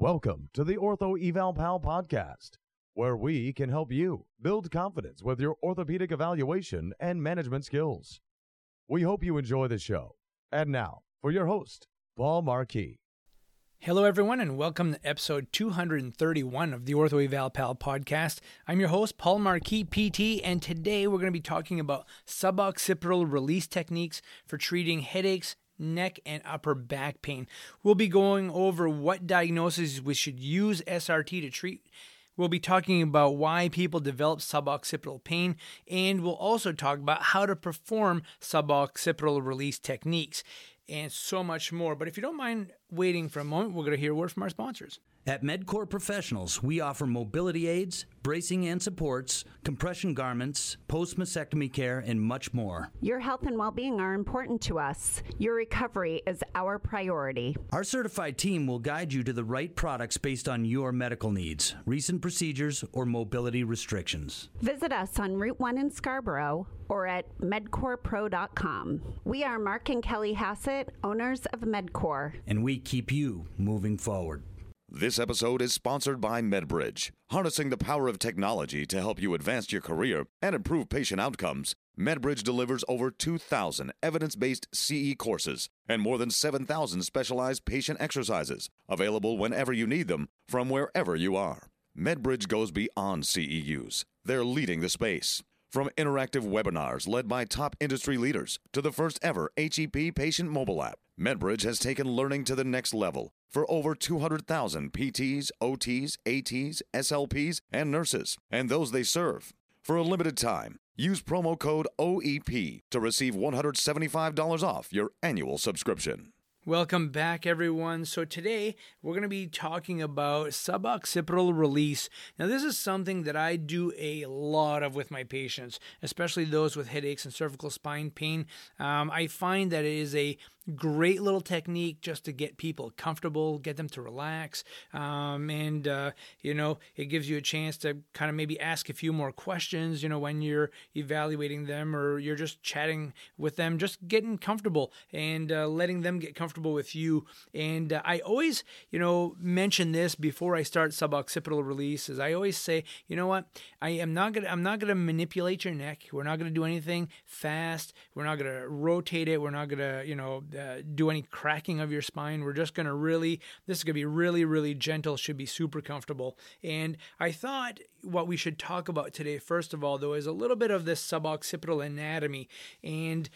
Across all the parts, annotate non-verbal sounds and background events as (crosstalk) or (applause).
Welcome to the Ortho Eval Pal podcast, where we can help you build confidence with your orthopedic evaluation and management skills. We hope you enjoy the show. And now, for your host, Paul Marquis. Hello, everyone, and welcome to episode 231 of the Ortho Eval Pal podcast. I'm your host, Paul Marquis, PT, and today we're going to be talking about suboccipital release techniques for treating headaches neck, and upper back pain. We'll be going over what diagnoses we should use SRT to treat. We'll be talking about why people develop suboccipital pain, and we'll also talk about how to perform suboccipital release techniques and so much more. But if you don't mind waiting for a moment, we're going to hear a word from our sponsors. At MedCore Professionals, we offer mobility aids, bracing and supports, compression garments, post mastectomy care, and much more. Your health and well being are important to us. Your recovery is our priority. Our certified team will guide you to the right products based on your medical needs, recent procedures, or mobility restrictions. Visit us on Route 1 in Scarborough or at medcorepro.com. We are Mark and Kelly Hassett, owners of MedCore. And we keep you moving forward. This episode is sponsored by MedBridge. Harnessing the power of technology to help you advance your career and improve patient outcomes, MedBridge delivers over 2,000 evidence based CE courses and more than 7,000 specialized patient exercises, available whenever you need them from wherever you are. MedBridge goes beyond CEUs, they're leading the space. From interactive webinars led by top industry leaders to the first ever HEP patient mobile app, MedBridge has taken learning to the next level for over 200,000 PTs, OTs, ATs, SLPs, and nurses, and those they serve. For a limited time, use promo code OEP to receive $175 off your annual subscription. Welcome back, everyone. So, today we're going to be talking about suboccipital release. Now, this is something that I do a lot of with my patients, especially those with headaches and cervical spine pain. Um, I find that it is a great little technique just to get people comfortable, get them to relax. Um, and, uh, you know, it gives you a chance to kind of maybe ask a few more questions, you know, when you're evaluating them or you're just chatting with them, just getting comfortable and uh, letting them get comfortable with you. And uh, I always, you know, mention this before I start suboccipital releases. I always say, you know what, I am not gonna, I'm not gonna manipulate your neck. We're not gonna do anything fast. We're not gonna rotate it. We're not gonna, you know, uh, do any cracking of your spine. We're just going to really, this is going to be really, really gentle, should be super comfortable. And I thought what we should talk about today, first of all, though, is a little bit of this suboccipital anatomy. And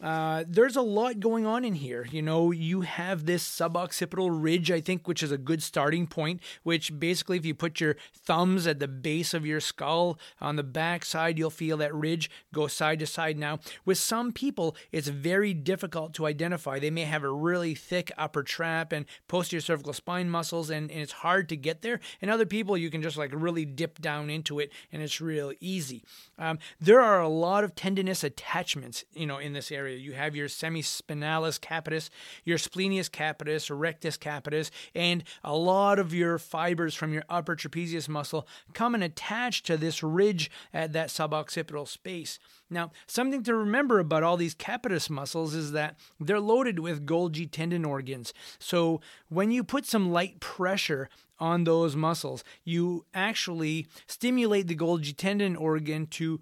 uh, there's a lot going on in here. You know, you have this suboccipital ridge, I think, which is a good starting point, which basically, if you put your thumbs at the base of your skull on the back side, you'll feel that ridge go side to side. Now, with some people, it's very difficult to identify. They may have a really thick upper trap and posterior cervical spine muscles, and, and it's hard to get there. And other people, you can just like really dip down into it, and it's real easy. Um, there are a lot of tendinous attachments, you know, in this area area. You have your semispinalis capitis, your splenius capitis, rectus capitis, and a lot of your fibers from your upper trapezius muscle come and attach to this ridge at that suboccipital space. Now, something to remember about all these capitis muscles is that they're loaded with Golgi tendon organs. So when you put some light pressure on those muscles, you actually stimulate the Golgi tendon organ to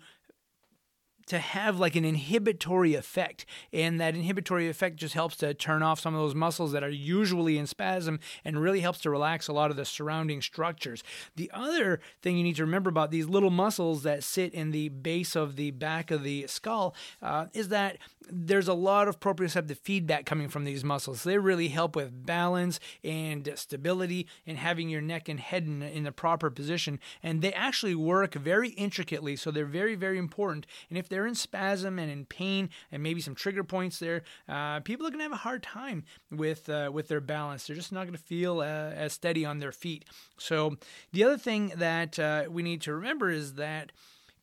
to have like an inhibitory effect. And that inhibitory effect just helps to turn off some of those muscles that are usually in spasm and really helps to relax a lot of the surrounding structures. The other thing you need to remember about these little muscles that sit in the base of the back of the skull uh, is that there's a lot of proprioceptive feedback coming from these muscles. They really help with balance and stability and having your neck and head in, in the proper position. And they actually work very intricately, so they're very, very important. And if they're in spasm and in pain and maybe some trigger points there, uh, people are going to have a hard time with uh, with their balance. They're just not going to feel uh, as steady on their feet. So the other thing that uh, we need to remember is that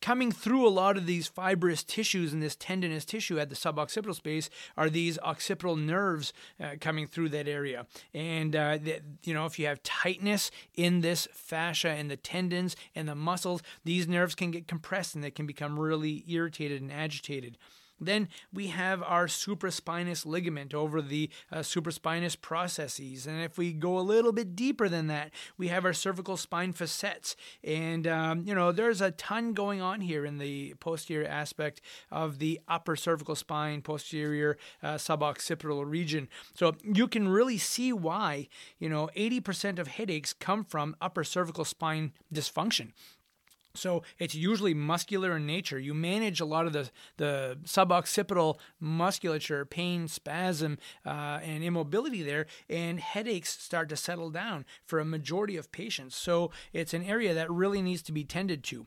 coming through a lot of these fibrous tissues and this tendinous tissue at the suboccipital space are these occipital nerves uh, coming through that area. And, uh, the, you know, if you have tightness in this fascia and the tendons and the muscles, these nerves can get compressed and they can become really irritated and agitated. Then we have our supraspinous ligament over the uh, supraspinous processes. And if we go a little bit deeper than that, we have our cervical spine facets. And, um, you know, there's a ton going on here in the posterior aspect of the upper cervical spine, posterior uh, suboccipital region. So you can really see why, you know, 80% of headaches come from upper cervical spine dysfunction. So it's usually muscular in nature. You manage a lot of the, the suboccipital musculature, pain, spasm, uh, and immobility there, and headaches start to settle down for a majority of patients. So it's an area that really needs to be tended to.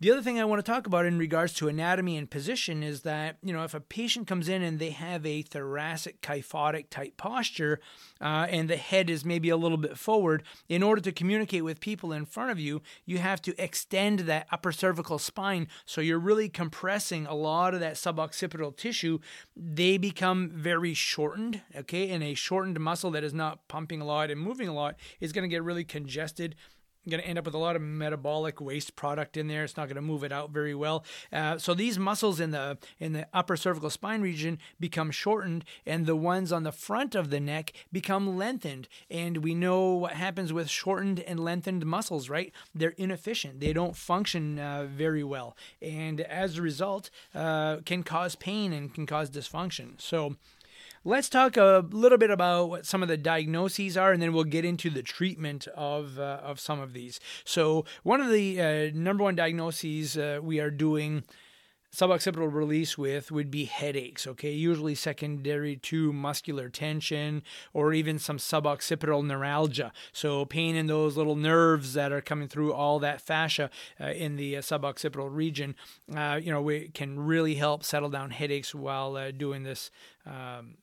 The other thing I want to talk about in regards to anatomy and position is that, you know, if a patient comes in and they have a thoracic kyphotic type posture uh, and the head is maybe a little bit forward, in order to communicate with people in front of you, you have to extend that upper cervical spine. So you're really compressing a lot of that suboccipital tissue. They become very shortened, okay? And a shortened muscle that is not pumping a lot and moving a lot is going to get really congested going to end up with a lot of metabolic waste product in there. It's not going to move it out very well. Uh, so these muscles in the in the upper cervical spine region become shortened, and the ones on the front of the neck become lengthened. And we know what happens with shortened and lengthened muscles, right? They're inefficient. They don't function uh, very well, and as a result, uh, can cause pain and can cause dysfunction. So Let's talk a little bit about what some of the diagnoses are, and then we'll get into the treatment of uh, of some of these. So, one of the uh, number one diagnoses uh, we are doing suboccipital release with would be headaches, okay? Usually secondary to muscular tension or even some suboccipital neuralgia. So, pain in those little nerves that are coming through all that fascia uh, in the uh, suboccipital region, uh, you know, we can really help settle down headaches while uh, doing this. Um,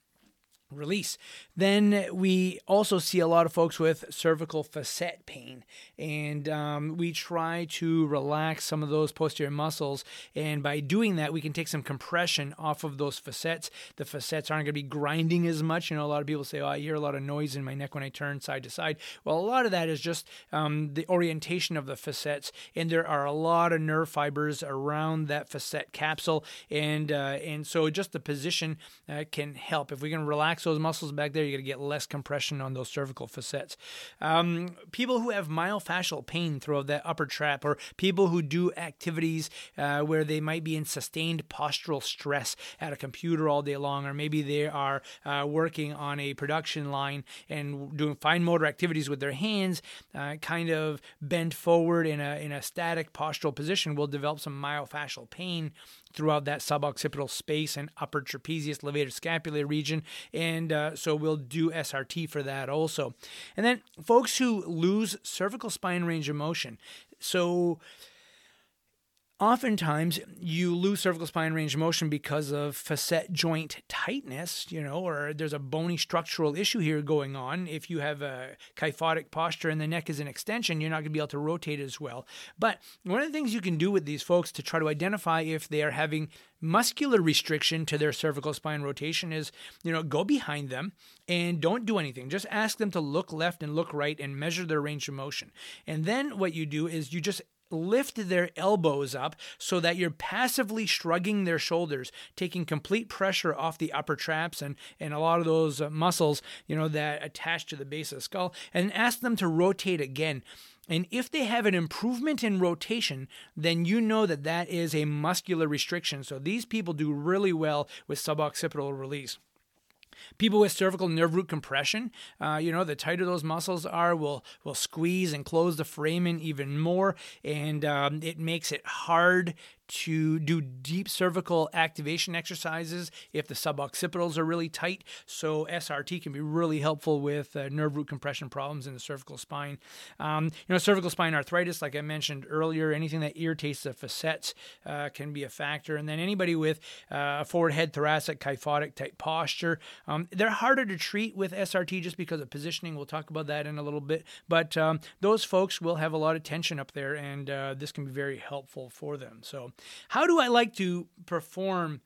release. Then we also see a lot of folks with cervical facet pain, and um, we try to relax some of those posterior muscles. And by doing that, we can take some compression off of those facets. The facets aren't going to be grinding as much. You know, a lot of people say, "Oh, I hear a lot of noise in my neck when I turn side to side." Well, a lot of that is just um, the orientation of the facets, and there are a lot of nerve fibers around that facet capsule, and uh, and so just the position uh, can help if we can relax those muscles back there, you're going to get less compression on those cervical facets. Um, people who have myofascial pain throughout that upper trap, or people who do activities uh, where they might be in sustained postural stress at a computer all day long, or maybe they are uh, working on a production line and doing fine motor activities with their hands, uh, kind of bent forward in a in a static postural position, will develop some myofascial pain throughout that suboccipital space and upper trapezius levator scapulae region. And uh, so we'll do SRT for that also. And then folks who lose cervical spine range of motion. So oftentimes you lose cervical spine range of motion because of facet joint tightness, you know, or there's a bony structural issue here going on. If you have a kyphotic posture and the neck is an extension, you're not going to be able to rotate as well. But one of the things you can do with these folks to try to identify if they are having muscular restriction to their cervical spine rotation is, you know, go behind them and don't do anything. Just ask them to look left and look right and measure their range of motion. And then what you do is you just lift their elbows up so that you're passively shrugging their shoulders, taking complete pressure off the upper traps and, and a lot of those uh, muscles, you know, that attach to the base of the skull, and ask them to rotate again. And if they have an improvement in rotation, then you know that that is a muscular restriction. So these people do really well with suboccipital release. People with cervical nerve root compression, uh, you know, the tighter those muscles are, will will squeeze and close the foramen even more, and um, it makes it hard to do deep cervical activation exercises if the suboccipitals are really tight. So SRT can be really helpful with uh, nerve root compression problems in the cervical spine. Um, you know, cervical spine arthritis, like I mentioned earlier, anything that irritates the facets uh, can be a factor. And then anybody with uh, forward head thoracic kyphotic type posture, um, they're harder to treat with SRT just because of positioning. We'll talk about that in a little bit. But um, those folks will have a lot of tension up there, and uh, this can be very helpful for them. So how do I like to perform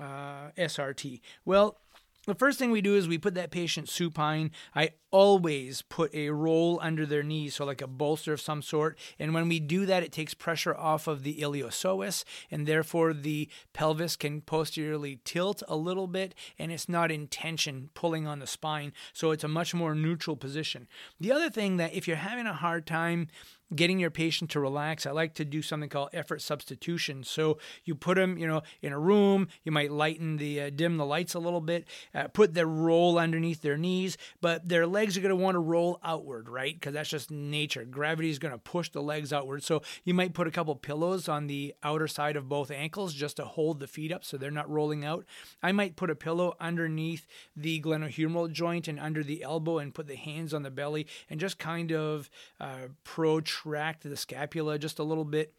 uh, SRT? Well, the first thing we do is we put that patient supine. I always put a roll under their knees, so like a bolster of some sort. And when we do that, it takes pressure off of the iliopsoas, and therefore the pelvis can posteriorly tilt a little bit, and it's not in tension pulling on the spine. So it's a much more neutral position. The other thing that if you're having a hard time getting your patient to relax, I like to do something called effort substitution. So you put them, you know, in a room. You might lighten the uh, dim the lights a little bit. Uh, put the roll underneath their knees, but their legs are going to want to roll outward, right? Because that's just nature. Gravity is going to push the legs outward. So you might put a couple pillows on the outer side of both ankles just to hold the feet up so they're not rolling out. I might put a pillow underneath the glenohumeral joint and under the elbow and put the hands on the belly and just kind of uh, protract the scapula just a little bit.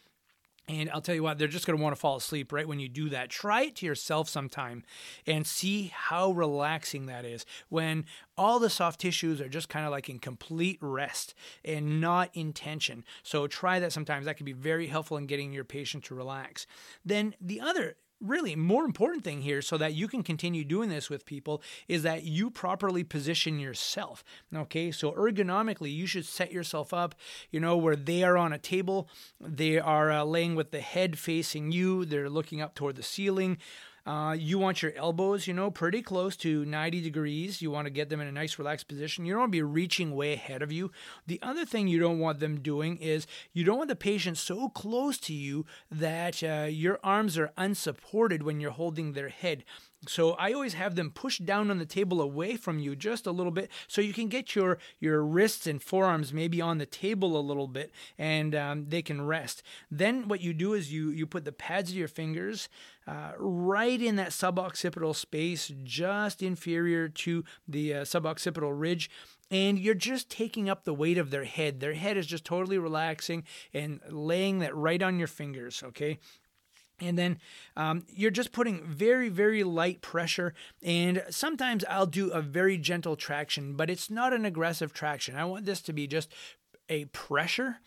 And I'll tell you what, they're just going to want to fall asleep right when you do that. Try it to yourself sometime and see how relaxing that is when all the soft tissues are just kind of like in complete rest and not in tension. So try that sometimes. That can be very helpful in getting your patient to relax. Then the other really more important thing here so that you can continue doing this with people is that you properly position yourself okay? So ergonomically you should set yourself up you know where they are on a table they are uh, laying with the head facing you they're looking up toward the ceiling uh, you want your elbows, you know, pretty close to 90 degrees. You want to get them in a nice relaxed position. You don't want to be reaching way ahead of you. The other thing you don't want them doing is you don't want the patient so close to you that uh, your arms are unsupported when you're holding their head. So I always have them pushed down on the table away from you just a little bit, so you can get your your wrists and forearms maybe on the table a little bit, and um, they can rest. Then what you do is you you put the pads of your fingers uh, right in that suboccipital space, just inferior to the uh, suboccipital ridge, and you're just taking up the weight of their head. Their head is just totally relaxing and laying that right on your fingers. Okay, and then um, you're just putting very, very light pressure. And sometimes I'll do a very gentle traction, but it's not an aggressive traction. I want this to be just a pressure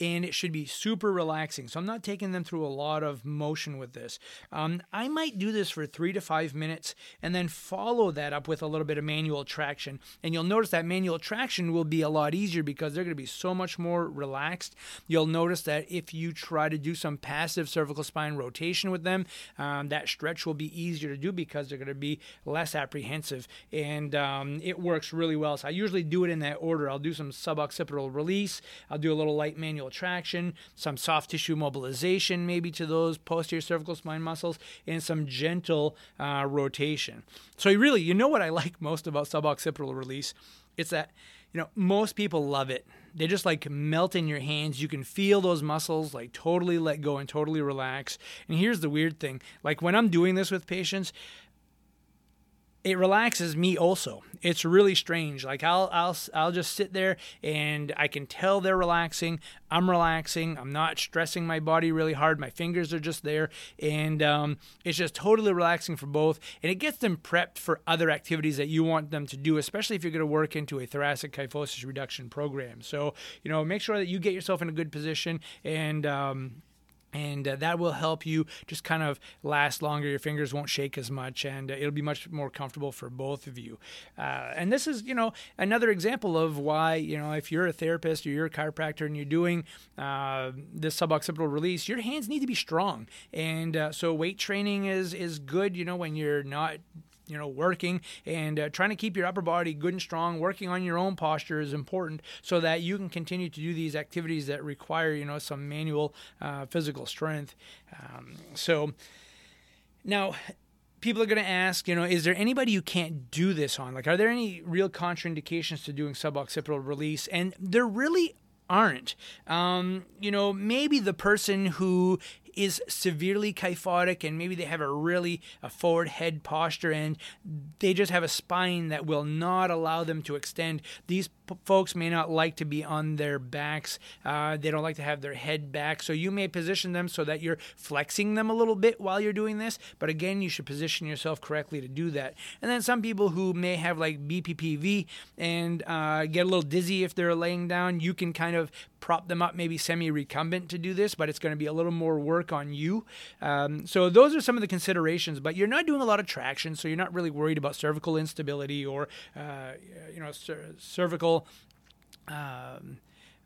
and it should be super relaxing. So I'm not taking them through a lot of motion with this. Um, I might do this for three to five minutes and then follow that up with a little bit of manual traction. And you'll notice that manual traction will be a lot easier because they're going to be so much more relaxed. You'll notice that if you try to do some passive cervical spine rotation with them, um, that stretch will be easier to do because they're going to be less apprehensive. And um, it works really well. So I usually do it in that order. I'll do some suboccipital release, I'll do a little light manual traction, some soft tissue mobilization maybe to those posterior cervical spine muscles, and some gentle uh, rotation. So really, you know what I (laughs) like most about suboccipital release? It's that you know most people love it. They just like melt in your hands. You can feel those muscles like totally let go and totally relax. And here's the weird thing: like when I'm doing this with patients, it relaxes me also. It's really strange. Like I'll I'll I'll just sit there and I can tell they're relaxing. I'm relaxing. I'm not stressing my body really hard. My fingers are just there, and um, it's just totally relaxing for both. And it gets them prepped for other activities that you want them to do, especially if you're going to work into a thoracic kyphosis reduction program. So you know, make sure that you get yourself in a good position and. Um, and uh, that will help you just kind of last longer. Your fingers won't shake as much, and uh, it'll be much more comfortable for both of you. Uh, and this is, you know, another example of why, you know, if you're a therapist or you're a chiropractor and you're doing uh, this suboccipital release, your hands need to be strong. And uh, so weight training is is good, you know, when you're not you know, working and uh, trying to keep your upper body good and strong, working on your own posture is important so that you can continue to do these activities that require, you know, some manual uh, physical strength. Um, so now, people are going to ask, you know, is there anybody you can't do this on? Like, are there any real contraindications to doing suboccipital release? And there really aren't. Um, you know, maybe the person who is severely kyphotic and maybe they have a really a forward head posture and they just have a spine that will not allow them to extend. These p- folks may not like to be on their backs. Uh, they don't like to have their head back. So you may position them so that you're flexing them a little bit while you're doing this. But again, you should position yourself correctly to do that. And then some people who may have like BPPV and uh, get a little dizzy if they're laying down, you can kind of prop them up maybe semi recumbent to do this, but it's going to be a little more work work on you. Um, so those are some of the considerations. But you're not doing a lot of traction, so you're not really worried about cervical instability or uh, you know cer- cervical. Um,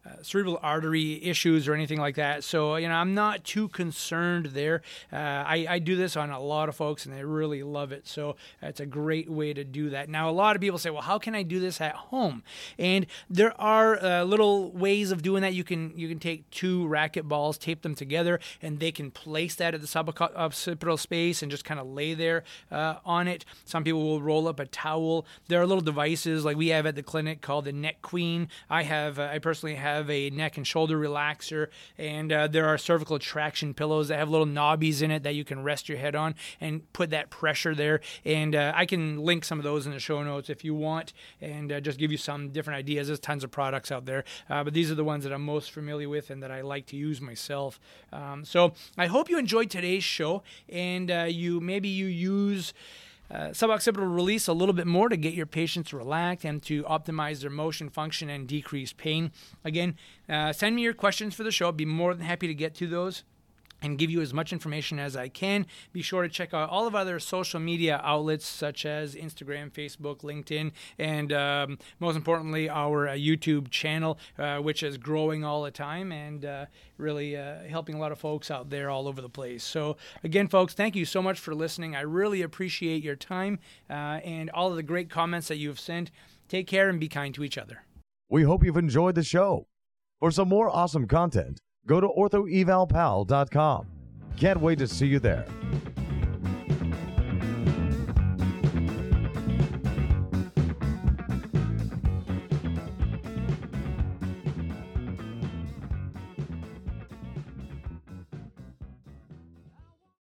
uh, cerebral artery issues or anything like that. So, you know, I'm not too concerned there. Uh, I, I, do this on a lot of folks and they really love it. So, it's a great way to do that. Now, a lot of people say, well, how can I do this at home? And there are uh, little ways of doing that. You can you can take two racket balls, tape them together, and they can place that at the suboccipital space and just kind of lay there uh, on it. Some people will roll up a towel. There are little devices like we have at the clinic called the Neck Queen. I have, uh, I personally have have a neck and shoulder relaxer, and uh, there are cervical traction pillows that have little knobbies in it that you can rest your head on and put that pressure there. And uh, I can link some of those in the show notes if you want, and uh, just give you some different ideas. There's tons of products out there, uh, but these are the ones that I'm most familiar with and that I like to use myself. Um, so I hope you enjoyed today's show, and uh, you maybe you use uh, suboccipital release a little bit more to get your patients relaxed and to optimize their motion function and decrease pain. Again, uh, send me your questions for the show. I'd be more than happy to get to those and give you as much information as I can. Be sure to check out all of our other social media outlets such as Instagram, Facebook, LinkedIn, and um, most importantly, our uh, YouTube channel, uh, which is growing all the time and uh, really uh, helping a lot of folks out there all over the place. So, again, folks, thank you so much for listening. I really appreciate your time uh, and all of the great comments that you've sent. Take care and be kind to each other. We hope you've enjoyed the show. For some more awesome content, go to orthoevalpal.com. Can't wait to see you there.